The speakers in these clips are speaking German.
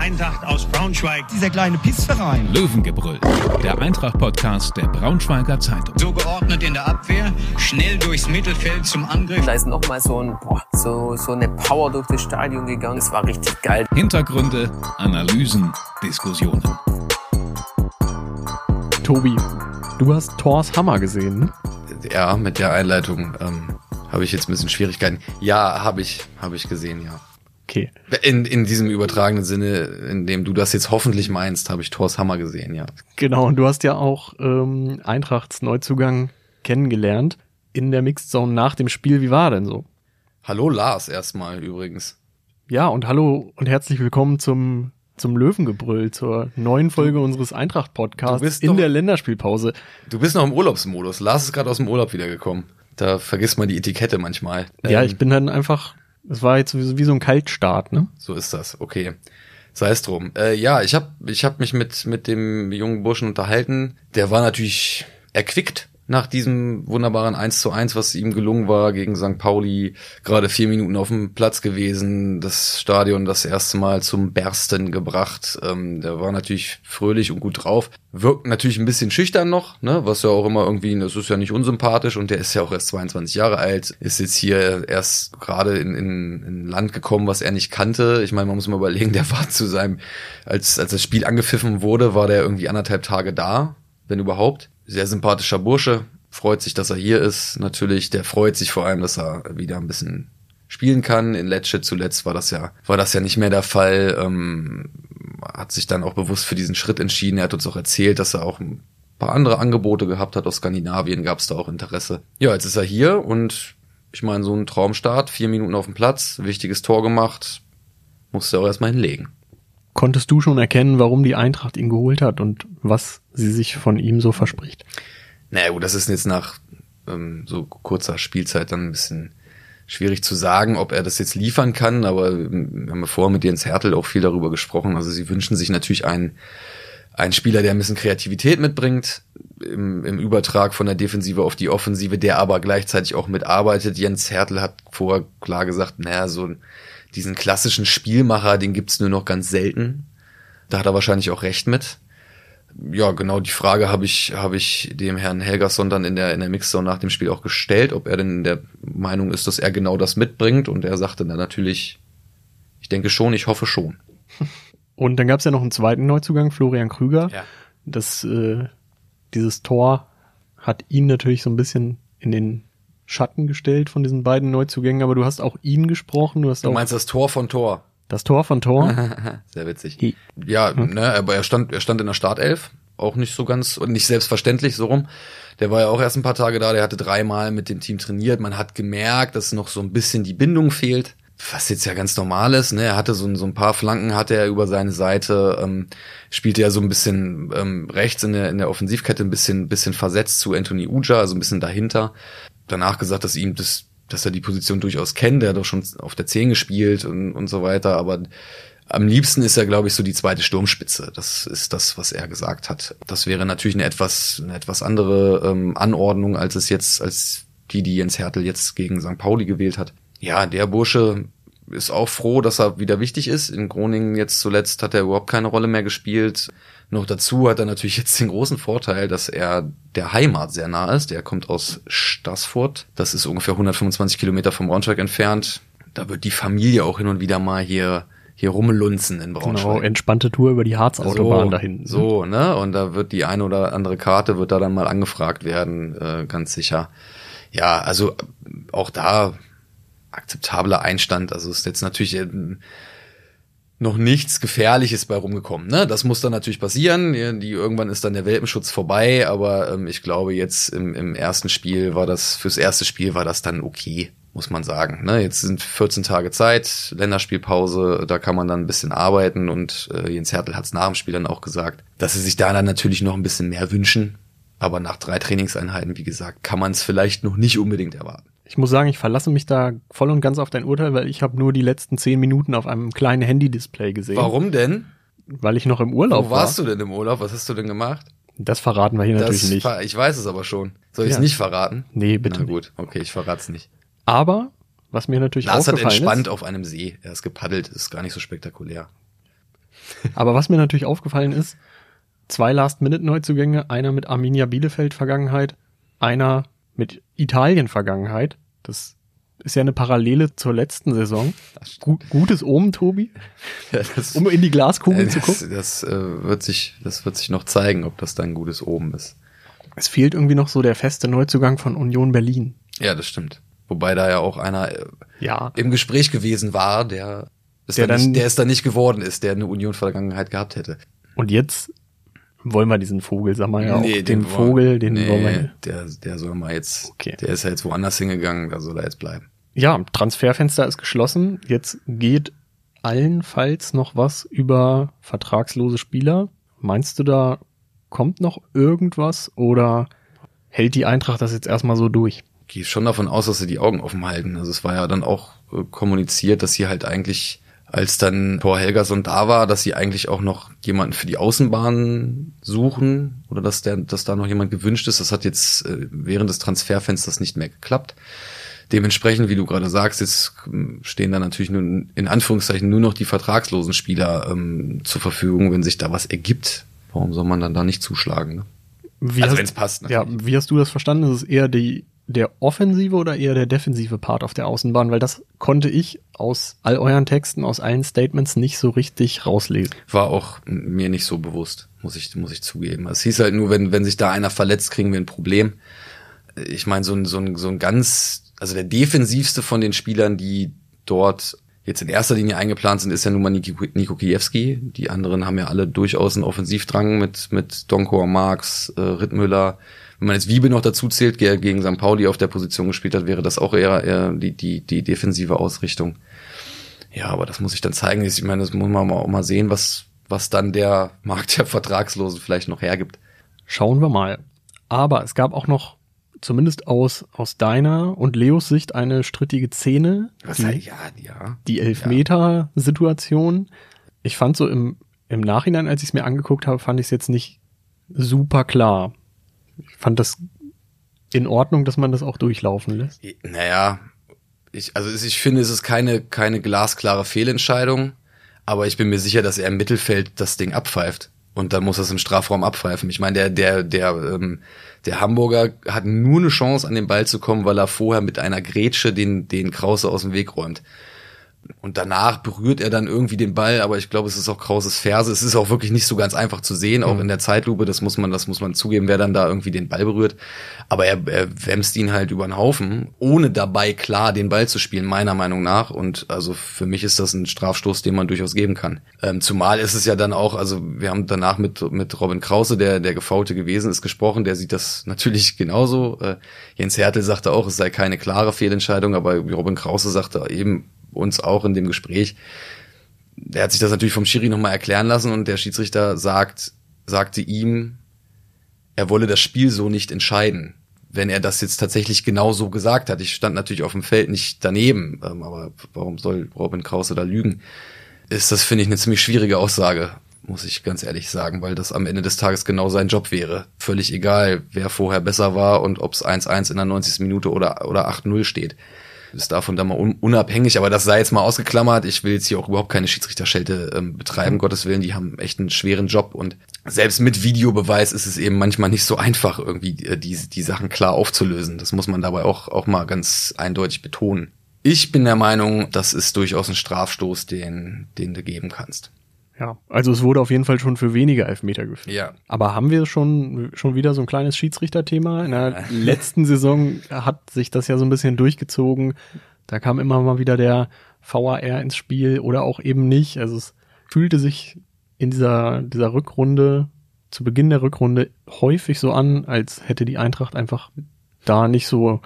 Eintracht aus Braunschweig. Dieser kleine Pissverein. Löwengebrüll, der Eintracht-Podcast der Braunschweiger Zeitung. So geordnet in der Abwehr, schnell durchs Mittelfeld zum Angriff. Da ist nochmal so, ein, boah, so, so eine Power durch das Stadion gegangen. Es war richtig geil. Hintergründe, Analysen, Diskussionen. Tobi, du hast Thors Hammer gesehen, ne? Ja, mit der Einleitung ähm, habe ich jetzt ein bisschen Schwierigkeiten. Ja, habe ich, habe ich gesehen, ja. Okay. In, in diesem übertragenen Sinne, in dem du das jetzt hoffentlich meinst, habe ich Thors Hammer gesehen, ja. Genau, und du hast ja auch ähm, Eintrachts Neuzugang kennengelernt in der Mixed Zone nach dem Spiel. Wie war denn so? Hallo Lars erstmal übrigens. Ja, und hallo und herzlich willkommen zum zum Löwengebrüll, zur neuen Folge unseres Eintracht-Podcasts in doch, der Länderspielpause. Du bist noch im Urlaubsmodus. Lars ist gerade aus dem Urlaub wiedergekommen. Da vergisst man die Etikette manchmal. Ja, ähm, ich bin dann einfach, es war jetzt wie so ein Kaltstart, ne? So ist das, okay. Sei es drum. Äh, ja, ich habe ich hab mich mit, mit dem jungen Burschen unterhalten. Der war natürlich erquickt nach diesem wunderbaren 1 zu 1, was ihm gelungen war gegen St. Pauli, gerade vier Minuten auf dem Platz gewesen, das Stadion das erste Mal zum Bersten gebracht. Ähm, der war natürlich fröhlich und gut drauf. Wirkt natürlich ein bisschen schüchtern noch, ne? was ja auch immer irgendwie, das ist ja nicht unsympathisch und der ist ja auch erst 22 Jahre alt, ist jetzt hier erst gerade in, in, in Land gekommen, was er nicht kannte. Ich meine, man muss mal überlegen, der war zu seinem, als, als das Spiel angepfiffen wurde, war der irgendwie anderthalb Tage da, wenn überhaupt sehr sympathischer Bursche. Freut sich, dass er hier ist. Natürlich, der freut sich vor allem, dass er wieder ein bisschen spielen kann. In Lecce zuletzt war das ja, war das ja nicht mehr der Fall. Ähm, hat sich dann auch bewusst für diesen Schritt entschieden. Er hat uns auch erzählt, dass er auch ein paar andere Angebote gehabt hat. Aus Skandinavien gab es da auch Interesse. Ja, jetzt ist er hier und ich meine, so ein Traumstart, vier Minuten auf dem Platz, wichtiges Tor gemacht, musste er auch erstmal hinlegen. Konntest du schon erkennen, warum die Eintracht ihn geholt hat und was sie sich von ihm so verspricht? Naja, gut, das ist jetzt nach ähm, so kurzer Spielzeit dann ein bisschen schwierig zu sagen, ob er das jetzt liefern kann, aber wir haben ja vorher mit Jens Hertel auch viel darüber gesprochen. Also sie wünschen sich natürlich einen, einen Spieler, der ein bisschen Kreativität mitbringt, im, im Übertrag von der Defensive auf die Offensive, der aber gleichzeitig auch mitarbeitet. Jens Hertel hat vorher klar gesagt, naja, so ein diesen klassischen Spielmacher, den gibt's nur noch ganz selten. Da hat er wahrscheinlich auch recht mit. Ja, genau die Frage habe ich, habe ich dem Herrn Helgerson dann in der, in der Mixzone nach dem Spiel auch gestellt, ob er denn der Meinung ist, dass er genau das mitbringt. Und er sagte dann natürlich, ich denke schon, ich hoffe schon. Und dann gab's ja noch einen zweiten Neuzugang, Florian Krüger. Ja. Das, äh, dieses Tor hat ihn natürlich so ein bisschen in den Schatten gestellt von diesen beiden Neuzugängen, aber du hast auch ihn gesprochen. Du, hast du meinst das Tor von Tor? Das Tor von Tor? Sehr witzig. He ja, hm. ne, aber er stand, er stand in der Startelf, auch nicht so ganz und nicht selbstverständlich so rum. Der war ja auch erst ein paar Tage da, der hatte dreimal mit dem Team trainiert. Man hat gemerkt, dass noch so ein bisschen die Bindung fehlt. Was jetzt ja ganz normal ist, ne? Er hatte so, so ein paar Flanken, hatte er über seine Seite, ähm, spielte ja so ein bisschen ähm, rechts in der, in der Offensivkette ein bisschen, bisschen versetzt zu Anthony Uja, also ein bisschen dahinter danach gesagt, dass ihm das, dass er die Position durchaus kennt. Der hat doch schon auf der 10 gespielt und, und so weiter. Aber am liebsten ist er, glaube ich, so die zweite Sturmspitze. Das ist das, was er gesagt hat. Das wäre natürlich eine etwas, eine etwas andere ähm, Anordnung, als es jetzt, als die, die Jens Hertel jetzt gegen St. Pauli gewählt hat. Ja, der Bursche ist auch froh, dass er wieder wichtig ist. In Groningen jetzt zuletzt hat er überhaupt keine Rolle mehr gespielt. Noch dazu hat er natürlich jetzt den großen Vorteil, dass er der Heimat sehr nah ist. Er kommt aus Stassfurt. Das ist ungefähr 125 Kilometer vom Braunschweig entfernt. Da wird die Familie auch hin und wieder mal hier hier rumlunzen in Braunschweig. Genau, entspannte Tour über die Harzautobahn so, dahin. So, ne? Und da wird die eine oder andere Karte wird da dann mal angefragt werden, äh, ganz sicher. Ja, also auch da akzeptabler Einstand. Also ist jetzt natürlich äh, noch nichts Gefährliches bei rumgekommen. Ne? Das muss dann natürlich passieren. Die, irgendwann ist dann der Welpenschutz vorbei, aber ähm, ich glaube, jetzt im, im ersten Spiel war das, fürs erste Spiel war das dann okay, muss man sagen. Ne? Jetzt sind 14 Tage Zeit, Länderspielpause, da kann man dann ein bisschen arbeiten und äh, Jens Hertel hat es nach dem Spiel dann auch gesagt, dass sie sich da dann natürlich noch ein bisschen mehr wünschen. Aber nach drei Trainingseinheiten, wie gesagt, kann man es vielleicht noch nicht unbedingt erwarten. Ich muss sagen, ich verlasse mich da voll und ganz auf dein Urteil, weil ich habe nur die letzten zehn Minuten auf einem kleinen Handy-Display gesehen. Warum denn? Weil ich noch im Urlaub war. Wo warst war. du denn im Urlaub? Was hast du denn gemacht? Das verraten wir hier das natürlich nicht. Ich weiß es aber schon. Soll ich es ja. nicht verraten? Nee, bitte. Na gut, okay, ich verrate es nicht. Aber, was mir natürlich Lars aufgefallen hat entspannt ist, auf einem See. Er ist gepaddelt, ist gar nicht so spektakulär. Aber was mir natürlich aufgefallen ist, zwei Last-Minute-Neuzugänge, einer mit Arminia Bielefeld-Vergangenheit, einer mit Italien-Vergangenheit. Das ist ja eine Parallele zur letzten Saison. Gu gutes Omen, Tobi, Ja, das, um in die Glaskugel äh, zu das, gucken. das, äh, wird sich, das wird sich noch zeigen, ob das dann ein gutes Oben ist. Es fehlt irgendwie noch so der feste Neuzugang von Union Berlin. Ja, das stimmt. Wobei da ja auch einer äh, Ja, im Gespräch gewesen war, der es Der dann- nicht, der es dann nicht geworden ist, der eine Union-Vergangenheit gehabt hätte. und jetzt wollen wir diesen Vogel, sag mal ja auch, den, wollen- Vogel, den nee, wollen wir. der, der soll mal jetzt, Okay. der ist ja jetzt woanders hingegangen, da soll er jetzt bleiben. Ja, Transferfenster ist geschlossen. Jetzt geht allenfalls noch was über vertragslose Spieler. Meinst du, da kommt noch irgendwas oder hält die Eintracht das jetzt erstmal so durch? gehe schon davon aus, dass sie die Augen offen halten. Also es war ja dann auch äh, kommuniziert, dass sie halt eigentlich, als dann Thor Helgason da war, dass sie eigentlich auch noch jemanden für die Außenbahn suchen oder dass der, dass da noch jemand gewünscht ist. Das hat jetzt äh, während des Transferfensters nicht mehr geklappt. Dementsprechend, wie du gerade sagst, jetzt ähm, stehen da natürlich nur in Anführungszeichen nur noch die vertragslosen Spieler ähm, zur Verfügung, wenn sich da was ergibt. Warum soll man dann da nicht zuschlagen? Ne? Wie Also hast- wenn's passt, Ja, natürlich. wie hast du das verstanden? Ist es eher die, der offensive oder eher der defensive Part auf der Außenbahn? Weil das konnte ich aus all euren Texten, aus allen Statements nicht so richtig rauslesen. war auch mir nicht so bewusst, muss ich, muss ich zugeben. Es hieß halt nur, wenn, wenn sich da einer verletzt, kriegen wir ein Problem. Ich meine, so ein, so ein, so ein ganz, also der defensivste von den Spielern, die dort jetzt in erster Linie eingeplant sind, ist ja nun mal Niki- Niko Kiewski. Die anderen haben ja alle durchaus einen Offensivdrang mit, mit Donko, Marx, äh, Rittmüller. Wenn man jetzt Wiebe noch dazu zählt, der gegen St. Pauli auf der Position gespielt hat, wäre das auch eher, eher die, die, die defensive Ausrichtung. Ja, aber das muss ich dann zeigen. Ich meine, das muss man auch mal sehen, was, was dann der Markt der Vertragslosen vielleicht noch hergibt. Schauen wir mal. Aber es gab auch noch, zumindest aus, aus deiner und Leos Sicht, eine strittige Szene. Was die, ja, ja. die Elfmeter-Situation. Ich fand so im, im Nachhinein, als ich es mir angeguckt habe, fand ich es jetzt nicht super klar. Ich fand das in Ordnung, dass man das auch durchlaufen lässt. Naja, ich, also ich finde, es ist keine, keine glasklare Fehlentscheidung, aber ich bin mir sicher, dass er im Mittelfeld das Ding abpfeift. Und dann muss es im Strafraum abpfeifen. Ich meine, der, der, der, ähm, der Hamburger hat nur eine Chance, an den Ball zu kommen, weil er vorher mit einer Grätsche den, den Krause aus dem Weg räumt. Und danach berührt er dann irgendwie den Ball, aber ich glaube, es ist auch Krauses Ferse. Es ist auch wirklich nicht so ganz einfach zu sehen, auch in der Zeitlupe, das muss man, das muss man zugeben, wer dann da irgendwie den Ball berührt. Aber er, er wämst ihn halt über den Haufen, ohne dabei klar den Ball zu spielen, meiner Meinung nach. Und also für mich ist das ein Strafstoß, den man durchaus geben kann. Ähm, zumal ist es ja dann auch, also wir haben danach mit, mit Robin Krause, der, der Gefaulte gewesen ist, gesprochen, der sieht das natürlich genauso. Äh, Jens Hertel sagte auch, es sei keine klare Fehlentscheidung, aber Robin Krause sagte eben, uns auch in dem Gespräch. Der hat sich das natürlich vom Schiri nochmal erklären lassen und der Schiedsrichter sagt, sagte ihm, er wolle das Spiel so nicht entscheiden. Wenn er das jetzt tatsächlich genau so gesagt hat. Ich stand natürlich auf dem Feld nicht daneben, ähm, aber warum soll Robin Krause da lügen? Ist das, finde ich, eine ziemlich schwierige Aussage, muss ich ganz ehrlich sagen, weil das am Ende des Tages genau sein Job wäre. Völlig egal, wer vorher besser war und ob es 1-1 in der 90. Minute oder, oder 8-0 steht ist davon dann mal un unabhängig, aber das sei jetzt mal ausgeklammert. Ich will jetzt hier auch überhaupt keine Schiedsrichterschelte ähm, betreiben, Gottes Willen, die haben echt einen schweren Job und selbst mit Videobeweis ist es eben manchmal nicht so einfach, irgendwie äh, die, die Sachen klar aufzulösen. Das muss man dabei auch, auch mal ganz eindeutig betonen. Ich bin der Meinung, das ist durchaus ein Strafstoß, den, den du geben kannst. Ja, also es wurde auf jeden Fall schon für weniger Elfmeter geführt. Ja. Aber haben wir schon, schon wieder so ein kleines Schiedsrichterthema? In der letzten Saison hat sich das ja so ein bisschen durchgezogen. Da kam immer mal wieder der VAR ins Spiel oder auch eben nicht. Also es fühlte sich in dieser, dieser Rückrunde, zu Beginn der Rückrunde häufig so an, als hätte die Eintracht einfach da nicht so,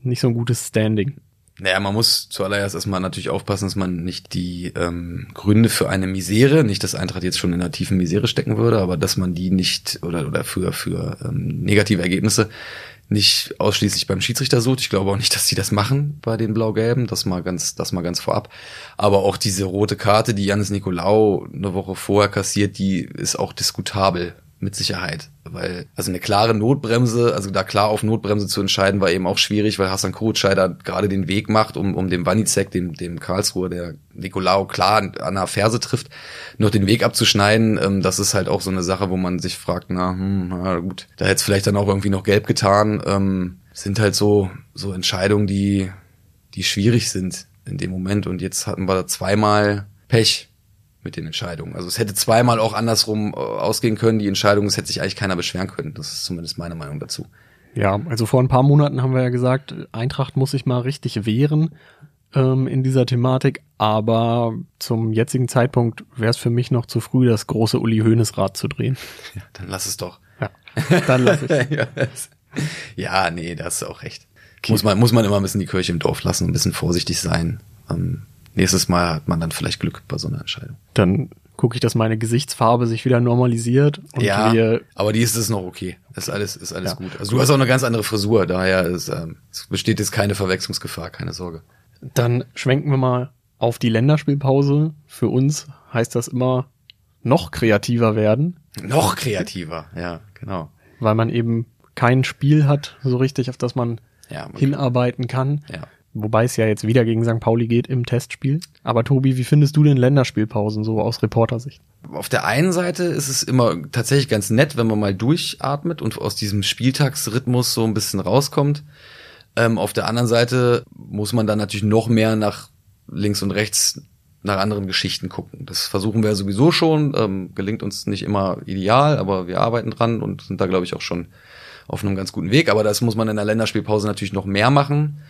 nicht so ein gutes Standing. Naja, man muss zuallererst erstmal natürlich aufpassen, dass man nicht die ähm, Gründe für eine Misere, nicht dass Eintracht jetzt schon in einer tiefen Misere stecken würde, aber dass man die nicht oder oder für für ähm, negative Ergebnisse nicht ausschließlich beim Schiedsrichter sucht. Ich glaube auch nicht, dass sie das machen bei den Blau-Gelben. Das mal ganz, das mal ganz vorab. Aber auch diese rote Karte, die Janis Nikolaou eine Woche vorher kassiert, die ist auch diskutabel mit Sicherheit. Weil, also eine klare Notbremse, also da klar auf Notbremse zu entscheiden, war eben auch schwierig, weil Hassan Kurutscheider gerade den Weg macht, um, um dem Wanizek, dem, dem Karlsruhe, der Nicolao klar an der Ferse trifft, noch den Weg abzuschneiden. Ähm, das ist halt auch so eine Sache, wo man sich fragt, na, hm, na gut, da hätte es vielleicht dann auch irgendwie noch gelb getan. Ähm, sind halt so, so Entscheidungen, die, die schwierig sind in dem Moment. Und jetzt hatten wir da zweimal Pech mit den Entscheidungen. Also es hätte zweimal auch andersrum äh, ausgehen können, die Entscheidung, es hätte sich eigentlich keiner beschweren können. Das ist zumindest meine Meinung dazu. Ja, also vor ein paar Monaten haben wir ja gesagt, Eintracht muss sich mal richtig wehren ähm, in dieser Thematik, aber zum jetzigen Zeitpunkt wäre es für mich noch zu früh, das große Uli Hoeneß Rad zu drehen. Ja, dann lass es doch. Ja, dann lass ich. ja, nee, da hast du auch recht. Okay. Muss man, muss man immer ein bisschen die Kirche im Dorf lassen, ein bisschen vorsichtig sein. Ähm, nächstes Mal hat man dann vielleicht Glück bei so einer Entscheidung. Dann gucke ich, dass meine Gesichtsfarbe sich wieder normalisiert. Und ja, aber die ist es noch okay. Das ist alles, ist alles ja. gut. Also du hast auch eine ganz andere Frisur, daher ist, ähm, es besteht jetzt keine Verwechslungsgefahr, keine Sorge. Dann schwenken wir mal auf die Länderspielpause. Für uns heißt das immer noch kreativer werden. Noch kreativer, ja, genau. Weil man eben kein Spiel hat, so richtig, auf das man ja, hinarbeiten kann. Ja. Wobei es ja jetzt wieder gegen St. Pauli geht im Testspiel. Aber Tobi, wie findest du denn Länderspielpausen so aus Reportersicht? Auf der einen Seite ist es immer tatsächlich ganz nett, wenn man mal durchatmet und aus diesem Spieltagsrhythmus so ein bisschen rauskommt. Ähm, auf der anderen Seite muss man dann natürlich noch mehr nach links und rechts nach anderen Geschichten gucken. Das versuchen wir sowieso schon. Ähm, gelingt uns nicht immer ideal, aber wir arbeiten dran und sind da, glaube ich, auch schon auf einem ganz guten Weg. Aber das muss man in der Länderspielpause natürlich noch mehr machen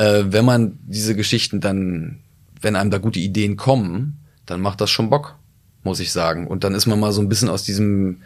äh, wenn man diese Geschichten dann, wenn einem da gute Ideen kommen, dann macht das schon Bock, muss ich sagen. Und dann ist man mal so ein bisschen aus diesem,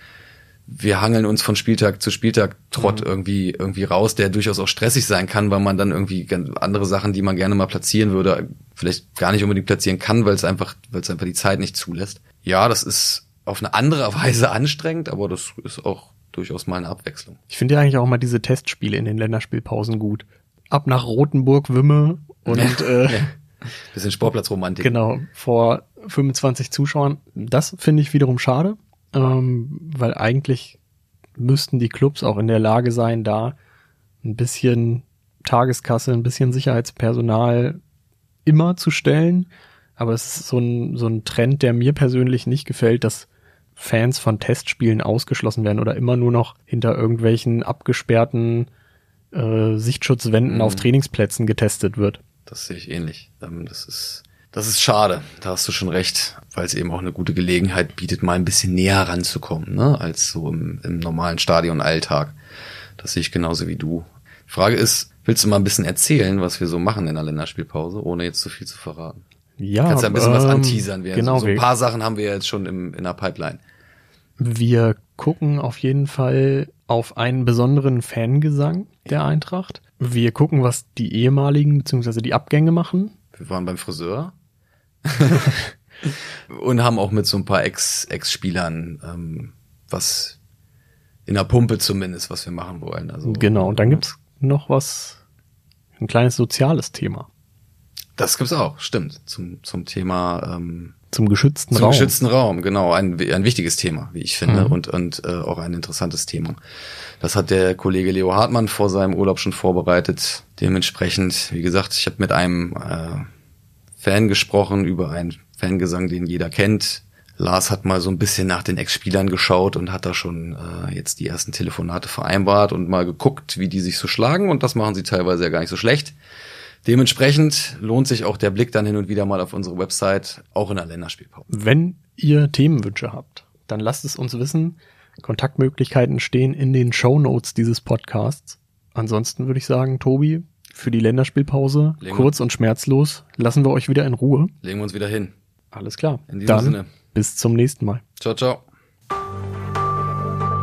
wir hangeln uns von Spieltag zu Spieltag Trott mhm. irgendwie, irgendwie raus, der durchaus auch stressig sein kann, weil man dann irgendwie andere Sachen, die man gerne mal platzieren würde, vielleicht gar nicht unbedingt platzieren kann, weil es einfach, weil es einfach die Zeit nicht zulässt. Ja, das ist auf eine andere Weise anstrengend, aber das ist auch durchaus mal eine Abwechslung. Ich finde ja eigentlich auch mal diese Testspiele in den Länderspielpausen gut ab nach Rotenburg, Wimme und äh, ja. bisschen Sportplatzromantik. Genau, vor 25 Zuschauern. Das finde ich wiederum schade, ähm, weil eigentlich müssten die Clubs auch in der Lage sein, da ein bisschen Tageskasse, ein bisschen Sicherheitspersonal immer zu stellen. Aber es ist so ein, so ein Trend, der mir persönlich nicht gefällt, dass Fans von Testspielen ausgeschlossen werden oder immer nur noch hinter irgendwelchen abgesperrten äh, Sichtschutzwänden mhm. auf Trainingsplätzen getestet wird. Das sehe ich ähnlich. Ähm, das ist das ist schade, da hast du schon recht, weil es eben auch eine gute Gelegenheit bietet, mal ein bisschen näher ranzukommen, ne, als so im, im normalen Stadionalltag. Das sehe ich genauso wie du. Die Frage ist, willst du mal ein bisschen erzählen, was wir so machen in der Länderspielpause, ohne jetzt zu viel zu verraten? Ja. Kannst ja ein bisschen ähm, was anteasern. Wir genau. So ein paar Sachen haben wir jetzt schon im, in der Pipeline. Wir gucken auf jeden Fall auf einen besonderen Fangesang der Eintracht. Wir gucken, was die ehemaligen bzw. die Abgänge machen. Wir waren beim Friseur. und haben auch mit so ein paar Ex Ex-Spielern ähm, was in der Pumpe zumindest, was wir machen wollen. Also, genau, und dann gibt's noch was, ein kleines soziales Thema. Das gibt's auch, stimmt. Zum, zum Thema ähm, zum geschützten zum Raum. Zum geschützten Raum, genau. Ein, ein wichtiges Thema, wie ich finde, mhm. und, und äh, auch ein interessantes Thema. Das hat der Kollege Leo Hartmann vor seinem Urlaub schon vorbereitet. Dementsprechend, wie gesagt, ich habe mit einem äh, Fan gesprochen über einen Fangesang, den jeder kennt. Lars hat mal so ein bisschen nach den Ex-Spielern geschaut und hat da schon äh, jetzt die ersten Telefonate vereinbart und mal geguckt, wie die sich so schlagen. Und das machen sie teilweise ja gar nicht so schlecht. Dementsprechend lohnt sich auch der Blick dann hin und wieder mal auf unsere Website, auch in der Länderspielpause. Wenn ihr Themenwünsche habt, dann lasst es uns wissen. Kontaktmöglichkeiten stehen in den Show Notes dieses Podcasts. Ansonsten würde ich sagen, Tobi, für die Länderspielpause, Legen kurz und schmerzlos, lassen wir euch wieder in Ruhe. Legen wir uns wieder hin. Alles klar. In diesem dann Sinne. Bis zum nächsten Mal. Ciao, ciao.